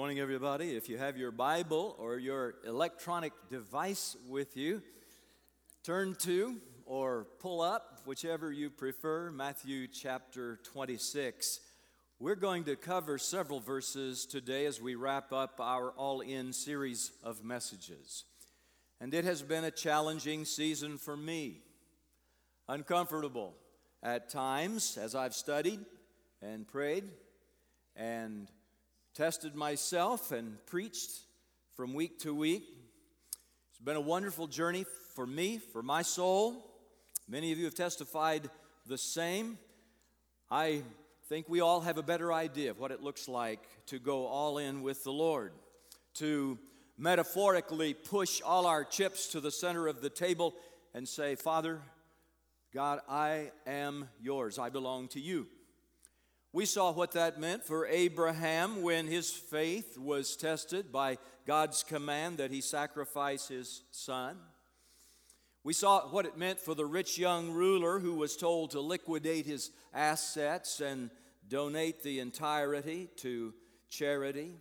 morning, everybody. If you have your Bible or your electronic device with you, turn to or pull up, whichever you prefer, Matthew chapter 26. We're going to cover several verses today as we wrap up our All In series of messages. And it has been a challenging season for me, uncomfortable at times as I've studied and prayed and tested myself and preached from week to week. It's been a wonderful journey for me, for my soul. Many of you have testified the same. I think we all have a better idea of what it looks like to go all in with the Lord, to metaphorically push all our chips to the center of the table and say, Father, God, I am yours. I belong to you. We saw what that meant for Abraham when his faith was tested by God's command that he sacrifice his son. We saw what it meant for the rich young ruler who was told to liquidate his assets and donate the entirety to charity.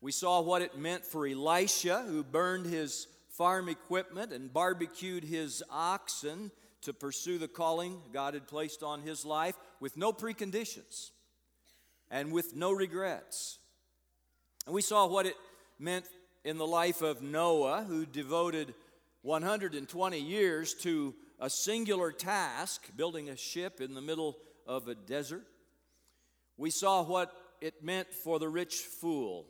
We saw what it meant for Elisha, who burned his farm equipment and barbecued his oxen to pursue the calling God had placed on his life with no preconditions and with no regrets. And we saw what it meant in the life of Noah, who devoted 120 years to a singular task, building a ship in the middle of a desert. We saw what it meant for the rich fool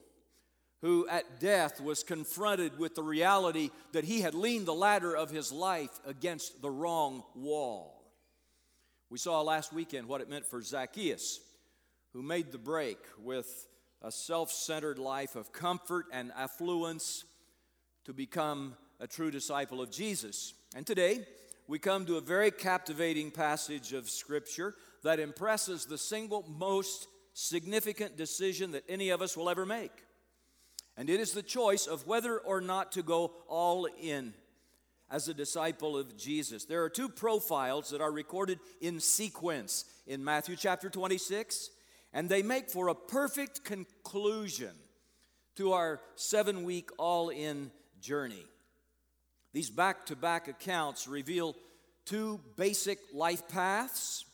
who at death was confronted with the reality that he had leaned the ladder of his life against the wrong wall. We saw last weekend what it meant for Zacchaeus, who made the break with a self centered life of comfort and affluence to become a true disciple of Jesus. And today, we come to a very captivating passage of Scripture that impresses the single most significant decision that any of us will ever make. And it is the choice of whether or not to go all in as a disciple of Jesus. There are two profiles that are recorded in sequence in Matthew chapter 26, and they make for a perfect conclusion to our seven week all in journey. These back to back accounts reveal two basic life paths,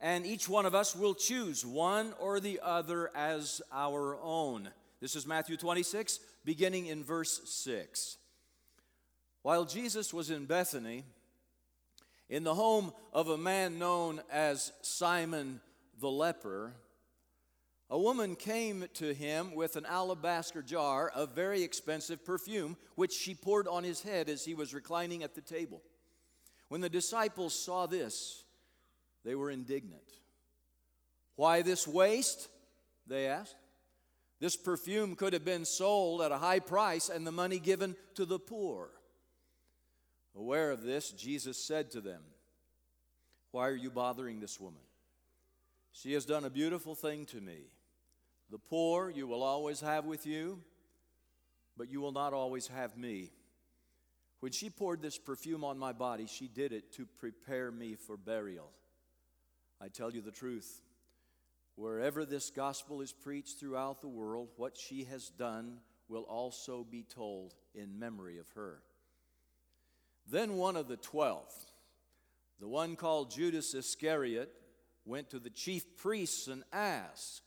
and each one of us will choose one or the other as our own. This is Matthew 26, beginning in verse 6. While Jesus was in Bethany, in the home of a man known as Simon the leper, a woman came to him with an alabaster jar of very expensive perfume, which she poured on his head as he was reclining at the table. When the disciples saw this, they were indignant. Why this waste? They asked. This perfume could have been sold at a high price and the money given to the poor. Aware of this, Jesus said to them, Why are you bothering this woman? She has done a beautiful thing to me. The poor you will always have with you, but you will not always have me. When she poured this perfume on my body, she did it to prepare me for burial. I tell you the truth. Wherever this gospel is preached throughout the world, what she has done will also be told in memory of her. Then one of the twelve, the one called Judas Iscariot, went to the chief priests and asked,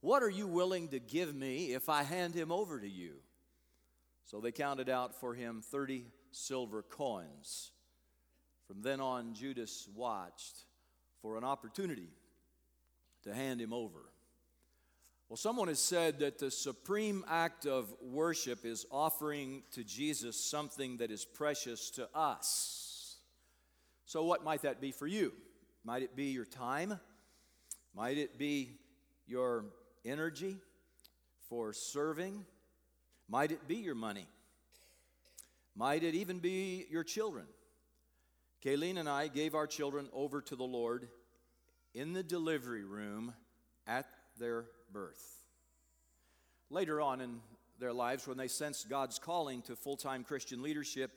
What are you willing to give me if I hand him over to you? So they counted out for him 30 silver coins. From then on, Judas watched for an opportunity to hand him over. Well, someone has said that the supreme act of worship is offering to Jesus something that is precious to us. So, what might that be for you? Might it be your time? Might it be your energy for serving? Might it be your money? Might it even be your children? Kayleen and I gave our children over to the Lord in the delivery room at their birth. Later on in their lives, when they sensed God's calling to full time Christian leadership,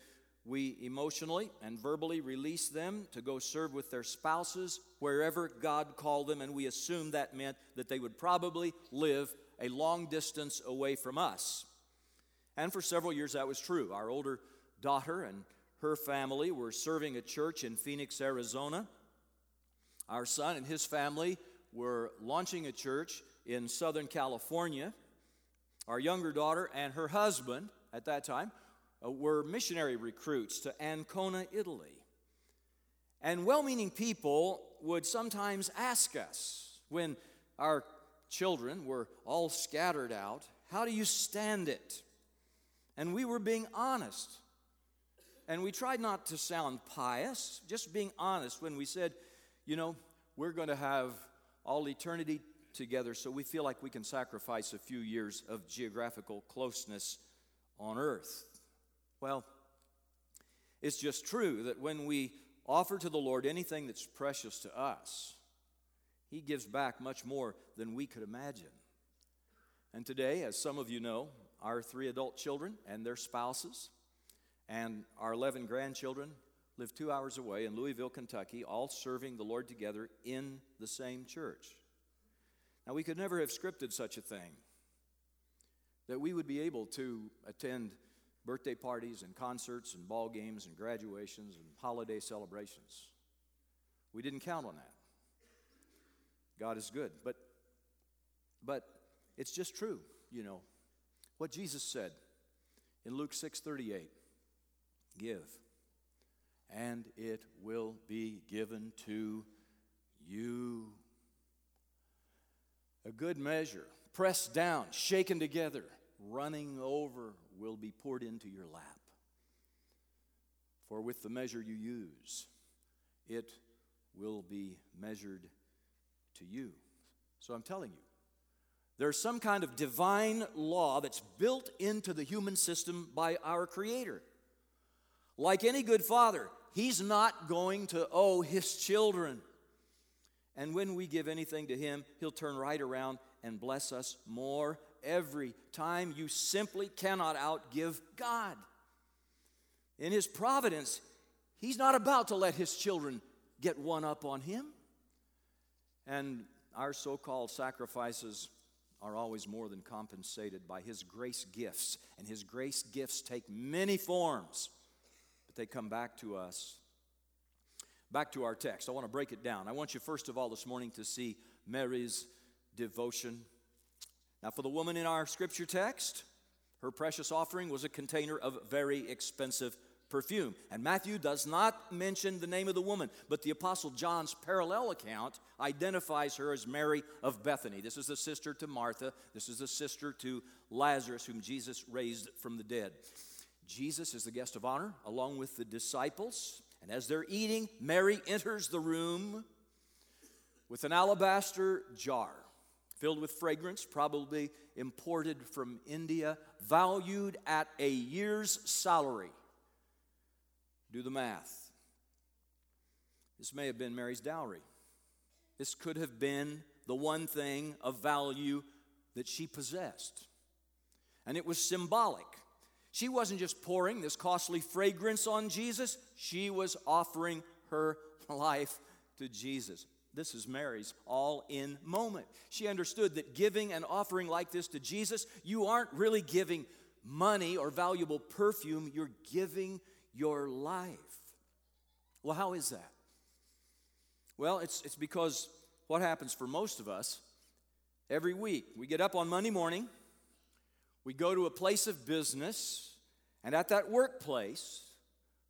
we emotionally and verbally release them to go serve with their spouses wherever God called them, and we assumed that meant that they would probably live a long distance away from us. And for several years that was true. Our older daughter and her family were serving a church in Phoenix, Arizona. Our son and his family were launching a church in Southern California. Our younger daughter and her husband at that time uh, were missionary recruits to Ancona, Italy. And well meaning people would sometimes ask us when our children were all scattered out, How do you stand it? And we were being honest. And we tried not to sound pious, just being honest when we said, You know, we're going to have all eternity together, so we feel like we can sacrifice a few years of geographical closeness on earth. Well, it's just true that when we offer to the Lord anything that's precious to us, He gives back much more than we could imagine. And today, as some of you know, our three adult children and their spouses and our 11 grandchildren live two hours away in Louisville, Kentucky, all serving the Lord together in the same church. Now, we could never have scripted such a thing that we would be able to attend birthday parties and concerts and ball games and graduations and holiday celebrations. We didn't count on that. God is good, but but it's just true, you know. What Jesus said in Luke 6:38, give and it will be given to you. A good measure, pressed down, shaken together, running over, will be poured into your lap. For with the measure you use, it will be measured to you. So I'm telling you, there's some kind of divine law that's built into the human system by our Creator. Like any good father, He's not going to owe His children. And when we give anything to Him, He'll turn right around and bless us more every time. You simply cannot outgive God. In His providence, He's not about to let His children get one up on Him. And our so called sacrifices are always more than compensated by His grace gifts. And His grace gifts take many forms, but they come back to us. Back to our text. I want to break it down. I want you, first of all, this morning to see Mary's devotion. Now, for the woman in our scripture text, her precious offering was a container of very expensive perfume. And Matthew does not mention the name of the woman, but the Apostle John's parallel account identifies her as Mary of Bethany. This is the sister to Martha, this is the sister to Lazarus, whom Jesus raised from the dead. Jesus is the guest of honor along with the disciples. And as they're eating, Mary enters the room with an alabaster jar filled with fragrance, probably imported from India, valued at a year's salary. Do the math. This may have been Mary's dowry. This could have been the one thing of value that she possessed. And it was symbolic. She wasn't just pouring this costly fragrance on Jesus, she was offering her life to Jesus. This is Mary's all in moment. She understood that giving an offering like this to Jesus, you aren't really giving money or valuable perfume, you're giving your life. Well, how is that? Well, it's, it's because what happens for most of us every week, we get up on Monday morning, we go to a place of business, and at that workplace,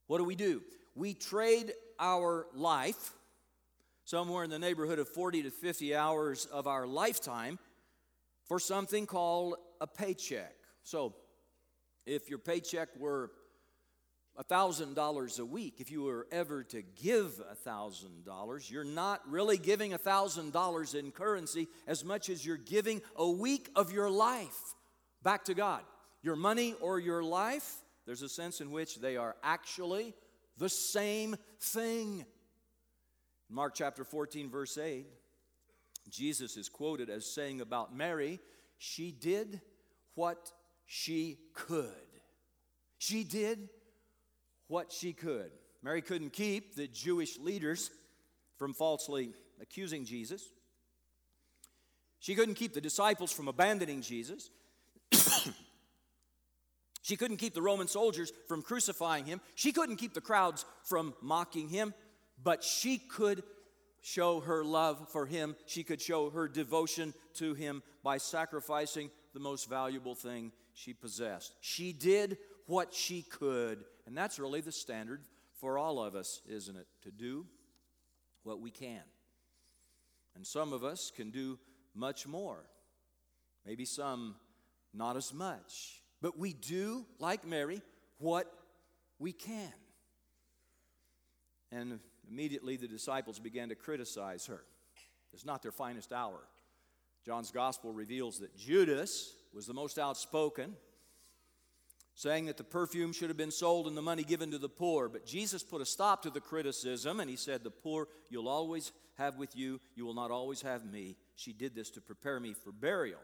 what do we do? We trade our life, somewhere in the neighborhood of 40 to 50 hours of our lifetime, for something called a paycheck. So, if your paycheck were $1,000 a week, if you were ever to give $1,000, you're not really giving $1,000 in currency as much as you're giving a week of your life back to God. Your money or your life, there's a sense in which they are actually the same thing. Mark chapter 14, verse 8, Jesus is quoted as saying about Mary, she did what she could. She did what she could. Mary couldn't keep the Jewish leaders from falsely accusing Jesus. She couldn't keep the disciples from abandoning Jesus. She couldn't keep the Roman soldiers from crucifying him. She couldn't keep the crowds from mocking him, but she could show her love for him. She could show her devotion to him by sacrificing the most valuable thing she possessed. She did what she could, and that's really the standard for all of us, isn't it? To do what we can. And some of us can do much more. Maybe some not as much. But we do, like Mary, what we can. And immediately the disciples began to criticize her. It's not their finest hour. John's gospel reveals that Judas was the most outspoken, saying that the perfume should have been sold and the money given to the poor. But Jesus put a stop to the criticism and he said, The poor you'll always have with you, you will not always have me. She did this to prepare me for burial.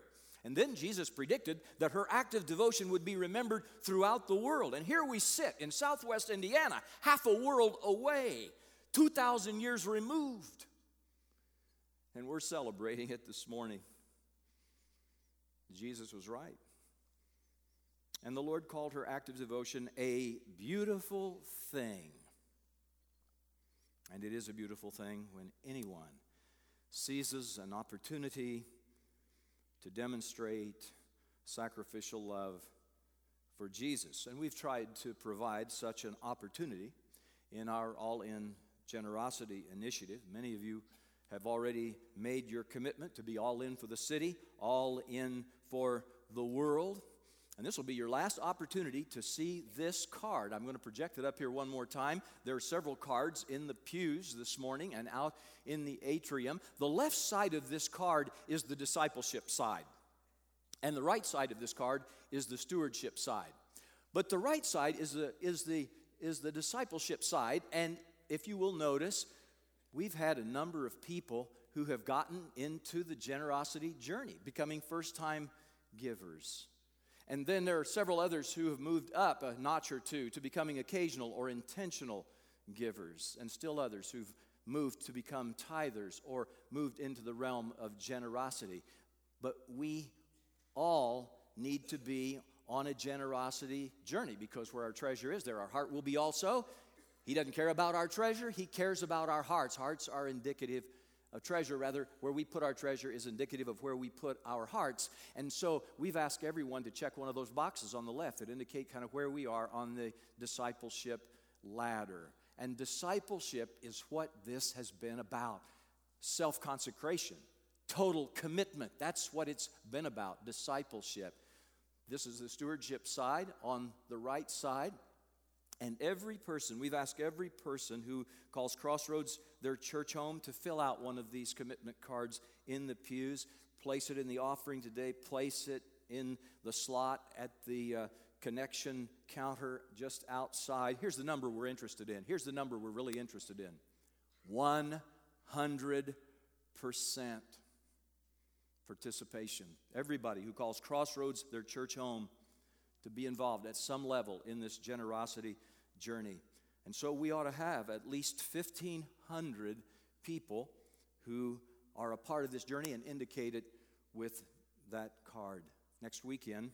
And then Jesus predicted that her active devotion would be remembered throughout the world. And here we sit in southwest Indiana, half a world away, 2,000 years removed. And we're celebrating it this morning. Jesus was right. And the Lord called her active devotion a beautiful thing. And it is a beautiful thing when anyone seizes an opportunity to demonstrate sacrificial love for Jesus. And we've tried to provide such an opportunity in our All In Generosity initiative. Many of you have already made your commitment to be all in for the city, all in for the world. And this will be your last opportunity to see this card. I'm going to project it up here one more time. There are several cards in the pews this morning and out in the atrium. The left side of this card is the discipleship side, and the right side of this card is the stewardship side. But the right side is the, is the, is the discipleship side, and if you will notice, we've had a number of people who have gotten into the generosity journey, becoming first time givers. And then there are several others who have moved up a notch or two to becoming occasional or intentional givers, and still others who've moved to become tithers or moved into the realm of generosity. But we all need to be on a generosity journey because where our treasure is, there our heart will be also. He doesn't care about our treasure, He cares about our hearts. Hearts are indicative of treasure, rather, where we put our treasure is indicative of where we put our hearts. And so we've asked everyone to check one of those boxes on the left that indicate kind of where we are on the discipleship ladder. And discipleship is what this has been about self consecration, total commitment. That's what it's been about discipleship. This is the stewardship side. On the right side, and every person, we've asked every person who calls Crossroads their church home to fill out one of these commitment cards in the pews. Place it in the offering today, place it in the slot at the uh, connection counter just outside. Here's the number we're interested in. Here's the number we're really interested in 100% participation. Everybody who calls Crossroads their church home to be involved at some level in this generosity journey. And so we ought to have at least 1,500 people who are a part of this journey and indicate it with that card. Next weekend,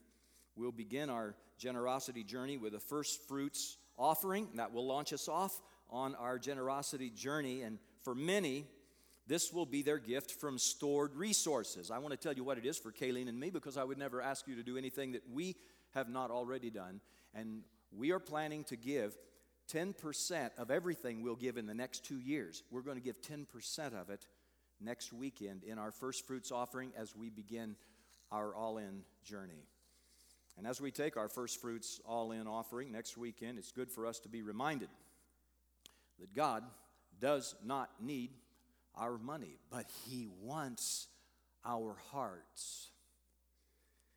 we'll begin our generosity journey with a first fruits offering that will launch us off on our generosity journey. And for many, this will be their gift from stored resources. I want to tell you what it is for Kayleen and me because I would never ask you to do anything that we have not already done. And we are planning to give 10% of everything we'll give in the next two years. We're going to give 10% of it next weekend in our first fruits offering as we begin our all in journey. And as we take our first fruits all in offering next weekend, it's good for us to be reminded that God does not need our money, but He wants our hearts.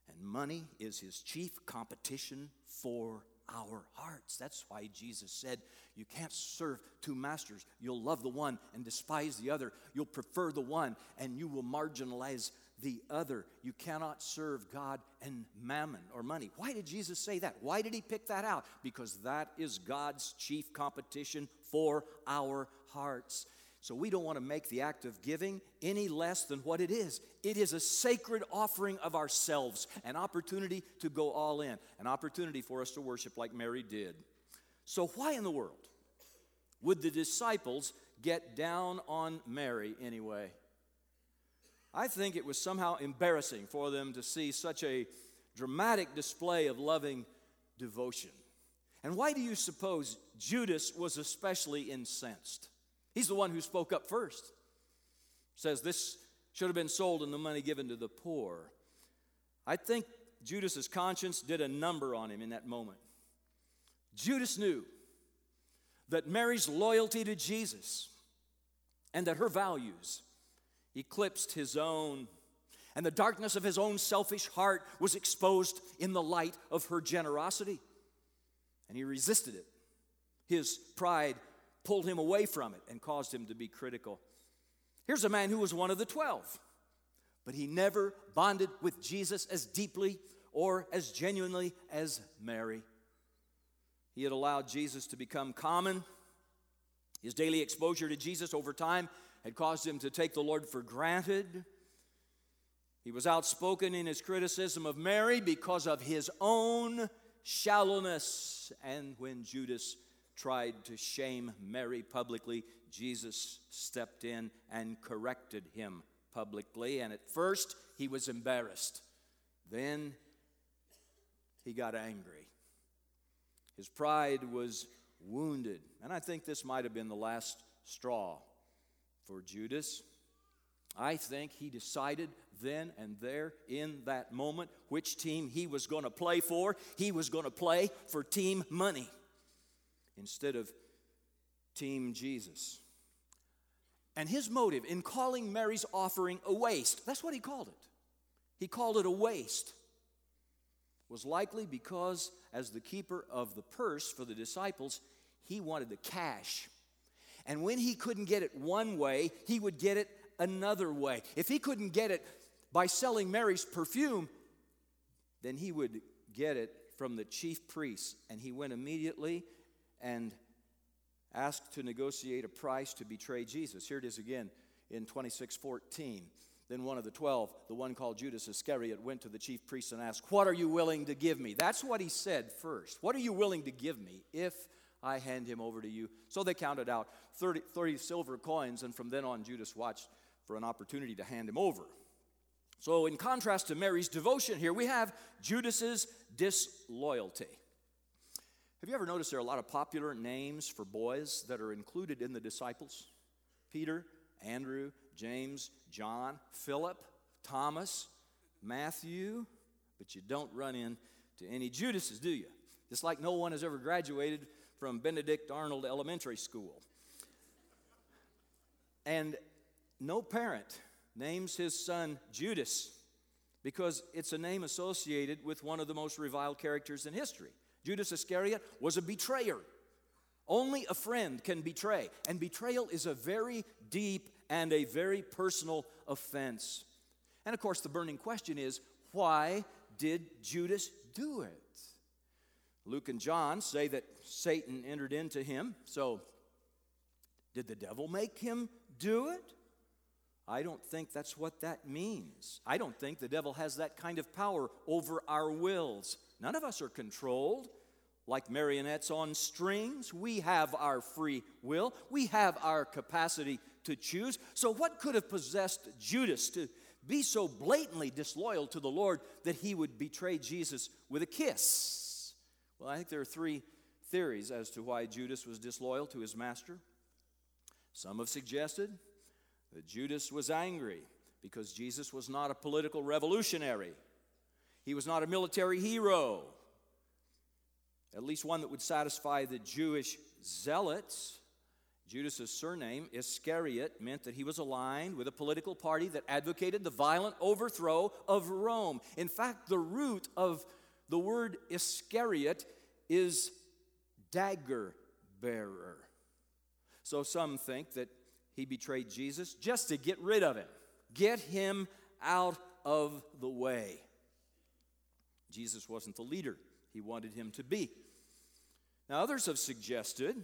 And money is his chief competition for our hearts. That's why Jesus said, You can't serve two masters. You'll love the one and despise the other. You'll prefer the one and you will marginalize the other. You cannot serve God and mammon or money. Why did Jesus say that? Why did he pick that out? Because that is God's chief competition for our hearts. So we don't want to make the act of giving any less than what it is. It is a sacred offering of ourselves, an opportunity to go all in, an opportunity for us to worship like Mary did. So, why in the world would the disciples get down on Mary anyway? I think it was somehow embarrassing for them to see such a dramatic display of loving devotion. And why do you suppose Judas was especially incensed? He's the one who spoke up first. Says this should have been sold and the money given to the poor. I think Judas's conscience did a number on him in that moment. Judas knew that Mary's loyalty to Jesus and that her values eclipsed his own, and the darkness of his own selfish heart was exposed in the light of her generosity. And he resisted it. His pride pulled him away from it and caused him to be critical. Here's a man who was one of the 12, but he never bonded with Jesus as deeply or as genuinely as Mary. He had allowed Jesus to become common. His daily exposure to Jesus over time had caused him to take the Lord for granted. He was outspoken in his criticism of Mary because of his own shallowness. And when Judas tried to shame Mary publicly, Jesus stepped in and corrected him publicly. And at first, he was embarrassed. Then he got angry. His pride was wounded. And I think this might have been the last straw for Judas. I think he decided then and there in that moment which team he was going to play for. He was going to play for team money instead of Team Jesus. And his motive in calling Mary's offering a waste, that's what he called it. He called it a waste, was likely because, as the keeper of the purse for the disciples, he wanted the cash. And when he couldn't get it one way, he would get it another way. If he couldn't get it by selling Mary's perfume, then he would get it from the chief priests. And he went immediately and asked to negotiate a price to betray Jesus. Here it is again in 26:14. Then one of the 12, the one called Judas Iscariot, went to the chief priests and asked, "What are you willing to give me?" That's what he said first. "What are you willing to give me if I hand him over to you?" So they counted out 30, 30 silver coins and from then on Judas watched for an opportunity to hand him over. So in contrast to Mary's devotion here, we have Judas's disloyalty. Have you ever noticed there are a lot of popular names for boys that are included in the disciples? Peter, Andrew, James, John, Philip, Thomas, Matthew, but you don't run into any Judases, do you? Just like no one has ever graduated from Benedict Arnold Elementary School. And no parent names his son Judas because it's a name associated with one of the most reviled characters in history. Judas Iscariot was a betrayer. Only a friend can betray, and betrayal is a very deep and a very personal offense. And of course, the burning question is why did Judas do it? Luke and John say that Satan entered into him. So, did the devil make him do it? I don't think that's what that means. I don't think the devil has that kind of power over our wills. None of us are controlled like marionettes on strings. We have our free will, we have our capacity to choose. So, what could have possessed Judas to be so blatantly disloyal to the Lord that he would betray Jesus with a kiss? Well, I think there are three theories as to why Judas was disloyal to his master. Some have suggested that Judas was angry because Jesus was not a political revolutionary. He was not a military hero at least one that would satisfy the Jewish zealots. Judas's surname, Iscariot, meant that he was aligned with a political party that advocated the violent overthrow of Rome. In fact, the root of the word Iscariot is dagger bearer. So some think that he betrayed Jesus just to get rid of him, get him out of the way. Jesus wasn't the leader he wanted him to be. Now, others have suggested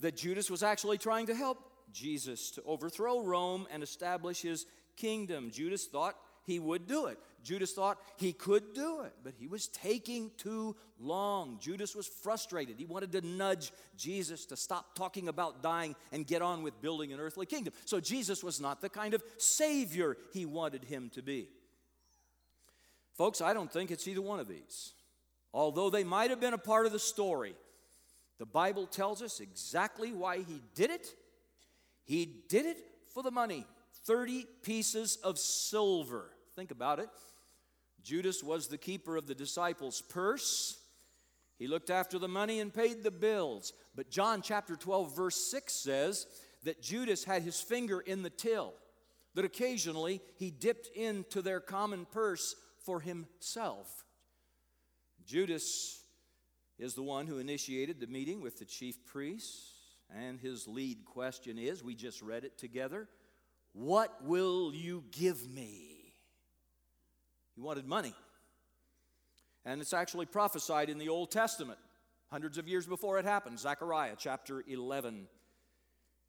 that Judas was actually trying to help Jesus to overthrow Rome and establish his kingdom. Judas thought he would do it. Judas thought he could do it, but he was taking too long. Judas was frustrated. He wanted to nudge Jesus to stop talking about dying and get on with building an earthly kingdom. So Jesus was not the kind of savior he wanted him to be. Folks, I don't think it's either one of these. Although they might have been a part of the story, the Bible tells us exactly why he did it. He did it for the money 30 pieces of silver. Think about it. Judas was the keeper of the disciples' purse. He looked after the money and paid the bills. But John chapter 12, verse 6 says that Judas had his finger in the till, that occasionally he dipped into their common purse for himself. Judas is the one who initiated the meeting with the chief priests, and his lead question is we just read it together What will you give me? He wanted money. And it's actually prophesied in the Old Testament, hundreds of years before it happened, Zechariah chapter 11.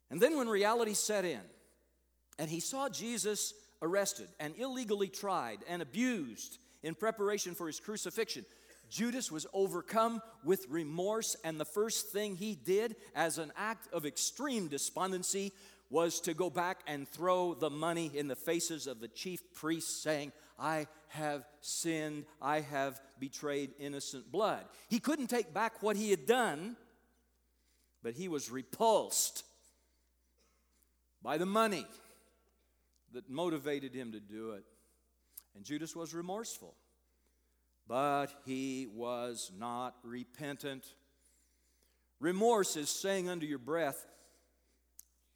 And then when reality set in, and he saw Jesus arrested and illegally tried and abused in preparation for his crucifixion, Judas was overcome with remorse, and the first thing he did as an act of extreme despondency was to go back and throw the money in the faces of the chief priests, saying, I have sinned, I have betrayed innocent blood. He couldn't take back what he had done, but he was repulsed by the money that motivated him to do it. And Judas was remorseful, but he was not repentant. Remorse is saying under your breath,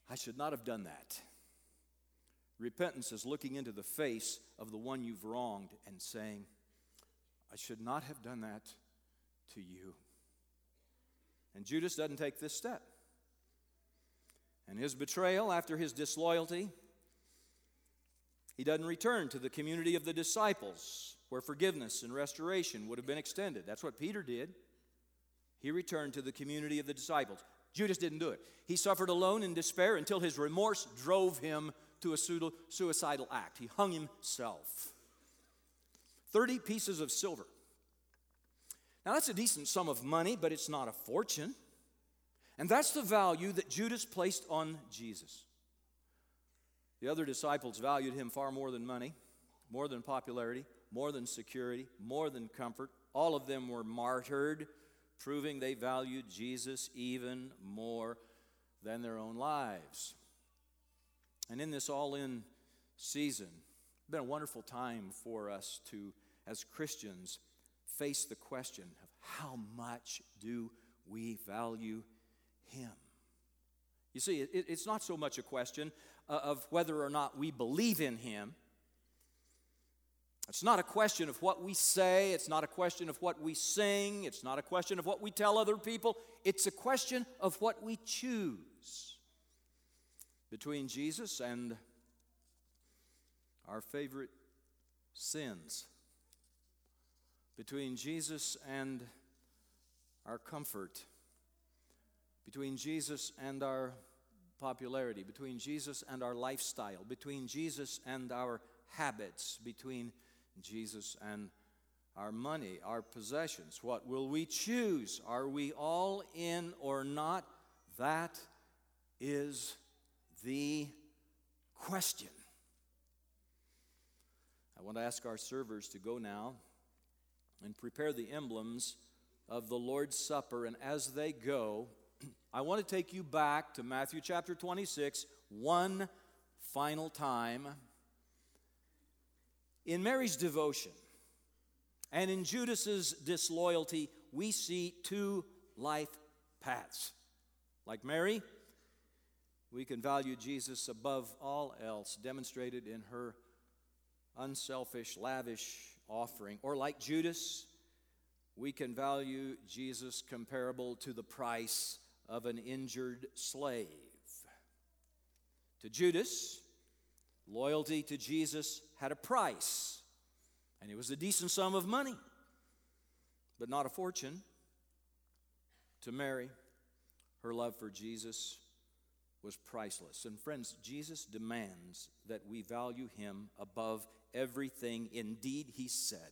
I should not have done that. Repentance is looking into the face of the one you've wronged and saying, I should not have done that to you. And Judas doesn't take this step. And his betrayal after his disloyalty, he doesn't return to the community of the disciples where forgiveness and restoration would have been extended. That's what Peter did. He returned to the community of the disciples. Judas didn't do it. He suffered alone in despair until his remorse drove him to a suicidal act. He hung himself. 30 pieces of silver. Now, that's a decent sum of money, but it's not a fortune. And that's the value that Judas placed on Jesus. The other disciples valued him far more than money, more than popularity, more than security, more than comfort. All of them were martyred, proving they valued Jesus even more than their own lives. And in this all in season, it's been a wonderful time for us to, as Christians, face the question of how much do we value Him? You see, it, it's not so much a question uh, of whether or not we believe in Him. It's not a question of what we say. It's not a question of what we sing. It's not a question of what we tell other people. It's a question of what we choose between Jesus and our favorite sins, between Jesus and our comfort, between Jesus and our popularity, between Jesus and our lifestyle, between Jesus and our habits, between Jesus and our money, our possessions. What will we choose? Are we all in or not? That is the question. I want to ask our servers to go now and prepare the emblems of the Lord's Supper. And as they go, I want to take you back to Matthew chapter 26 one final time. In Mary's devotion and in Judas's disloyalty, we see two life paths. Like Mary, we can value Jesus above all else, demonstrated in her unselfish, lavish offering. Or like Judas, we can value Jesus comparable to the price of an injured slave. To Judas, loyalty to Jesus had a price, and it was a decent sum of money, but not a fortune. To Mary, her love for Jesus was priceless. And friends, Jesus demands that we value him above everything. Indeed, he said,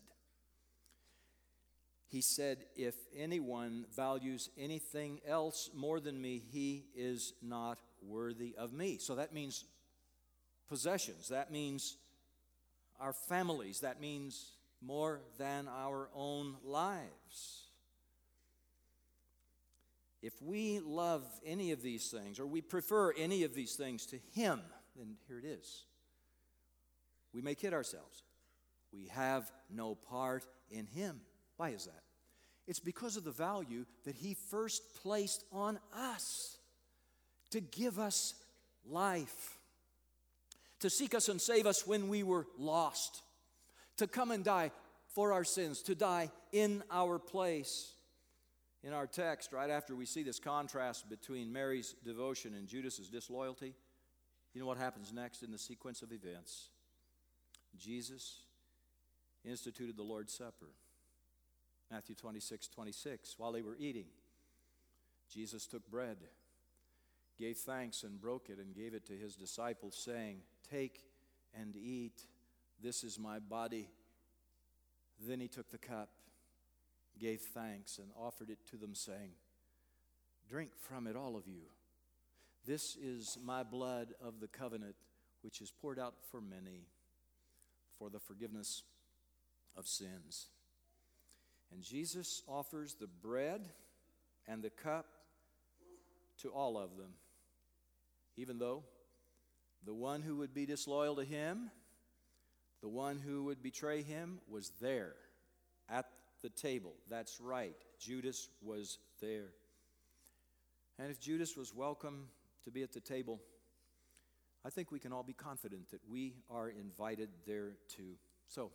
he said, If anyone values anything else more than me, he is not worthy of me. So that means possessions, that means our families, that means more than our own lives. If we love any of these things, or we prefer any of these things to Him, then here it is. We may kid ourselves. We have no part in Him. Why is that? It's because of the value that He first placed on us to give us life, to seek us and save us when we were lost, to come and die for our sins, to die in our place. In our text, right after we see this contrast between Mary's devotion and Judas's disloyalty, you know what happens next in the sequence of events? Jesus instituted the Lord's Supper. Matthew 26, 26. While they were eating, Jesus took bread, gave thanks, and broke it, and gave it to his disciples, saying, Take and eat. This is my body. Then he took the cup, gave thanks, and offered it to them, saying, Drink from it, all of you. This is my blood of the covenant, which is poured out for many for the forgiveness of sins. And Jesus offers the bread and the cup to all of them, even though the one who would be disloyal to him, the one who would betray him, was there the table. That's right, Judas was there. And if Judas was welcome to be at the table, I think we can all be confident that we are invited there too. So,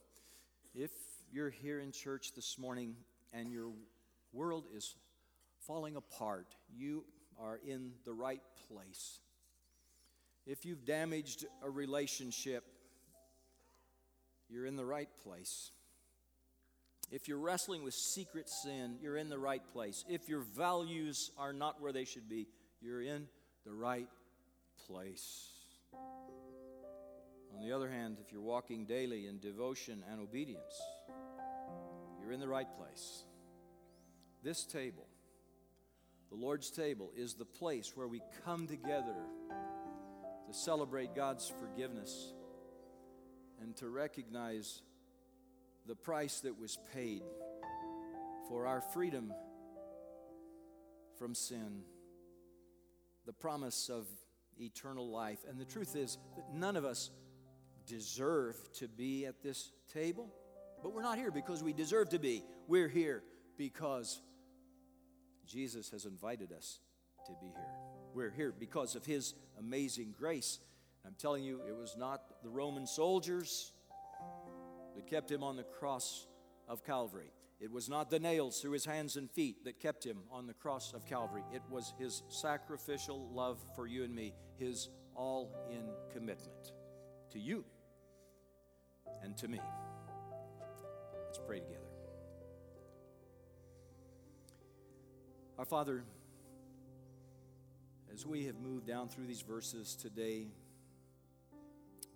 if you're here in church this morning and your world is falling apart, you are in the right place. If you've damaged a relationship, you're in the right place. If you're wrestling with secret sin, you're in the right place. If your values are not where they should be, you're in the right place. On the other hand, if you're walking daily in devotion and obedience, you're in the right place. This table, the Lord's table, is the place where we come together to celebrate God's forgiveness and to recognize the price that was paid for our freedom from sin, the promise of eternal life. And the truth is that none of us deserve to be at this table. But we're not here because we deserve to be. We're here because Jesus has invited us to be here. We're here because of his amazing grace. I'm telling you, it was not the Roman soldiers that kept him on the cross of Calvary. It was not the nails through his hands and feet that kept him on the cross of Calvary. It was his sacrificial love for you and me, his all in commitment to you and to me. Let's pray together. Our Father, as we have moved down through these verses today,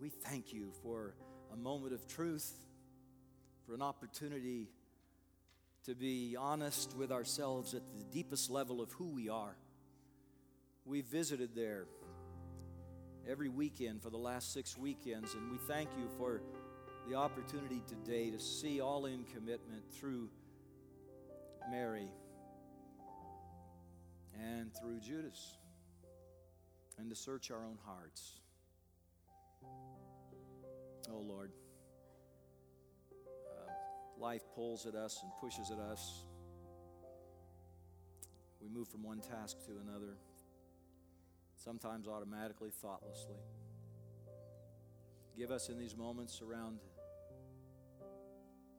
we thank you for a moment of truth, for an opportunity to be honest with ourselves at the deepest level of who we are. We visited there every weekend for the last six weekends, and we thank you for the opportunity today to see all in commitment through Mary and through Judas and to search our own hearts. Oh Lord, life pulls at us and pushes at us. We move from one task to another, sometimes automatically, thoughtlessly. Give us in these moments around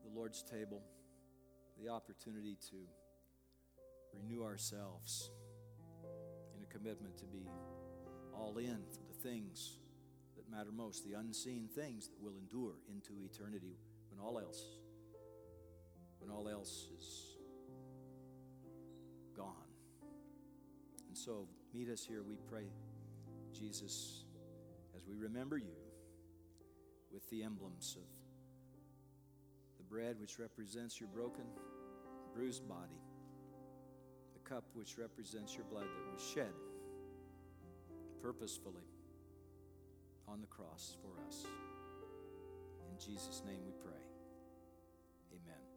the Lord's table the opportunity to renew ourselves in a commitment to be all in for the things that matter most, the unseen things that will endure into eternity when all else when all else is gone. And so meet us here, we pray, Jesus, as we remember you with the emblems of the bread which represents your broken, bruised body, the cup which represents your blood that was shed purposefully on the cross for us. In Jesus' name we pray. Amen.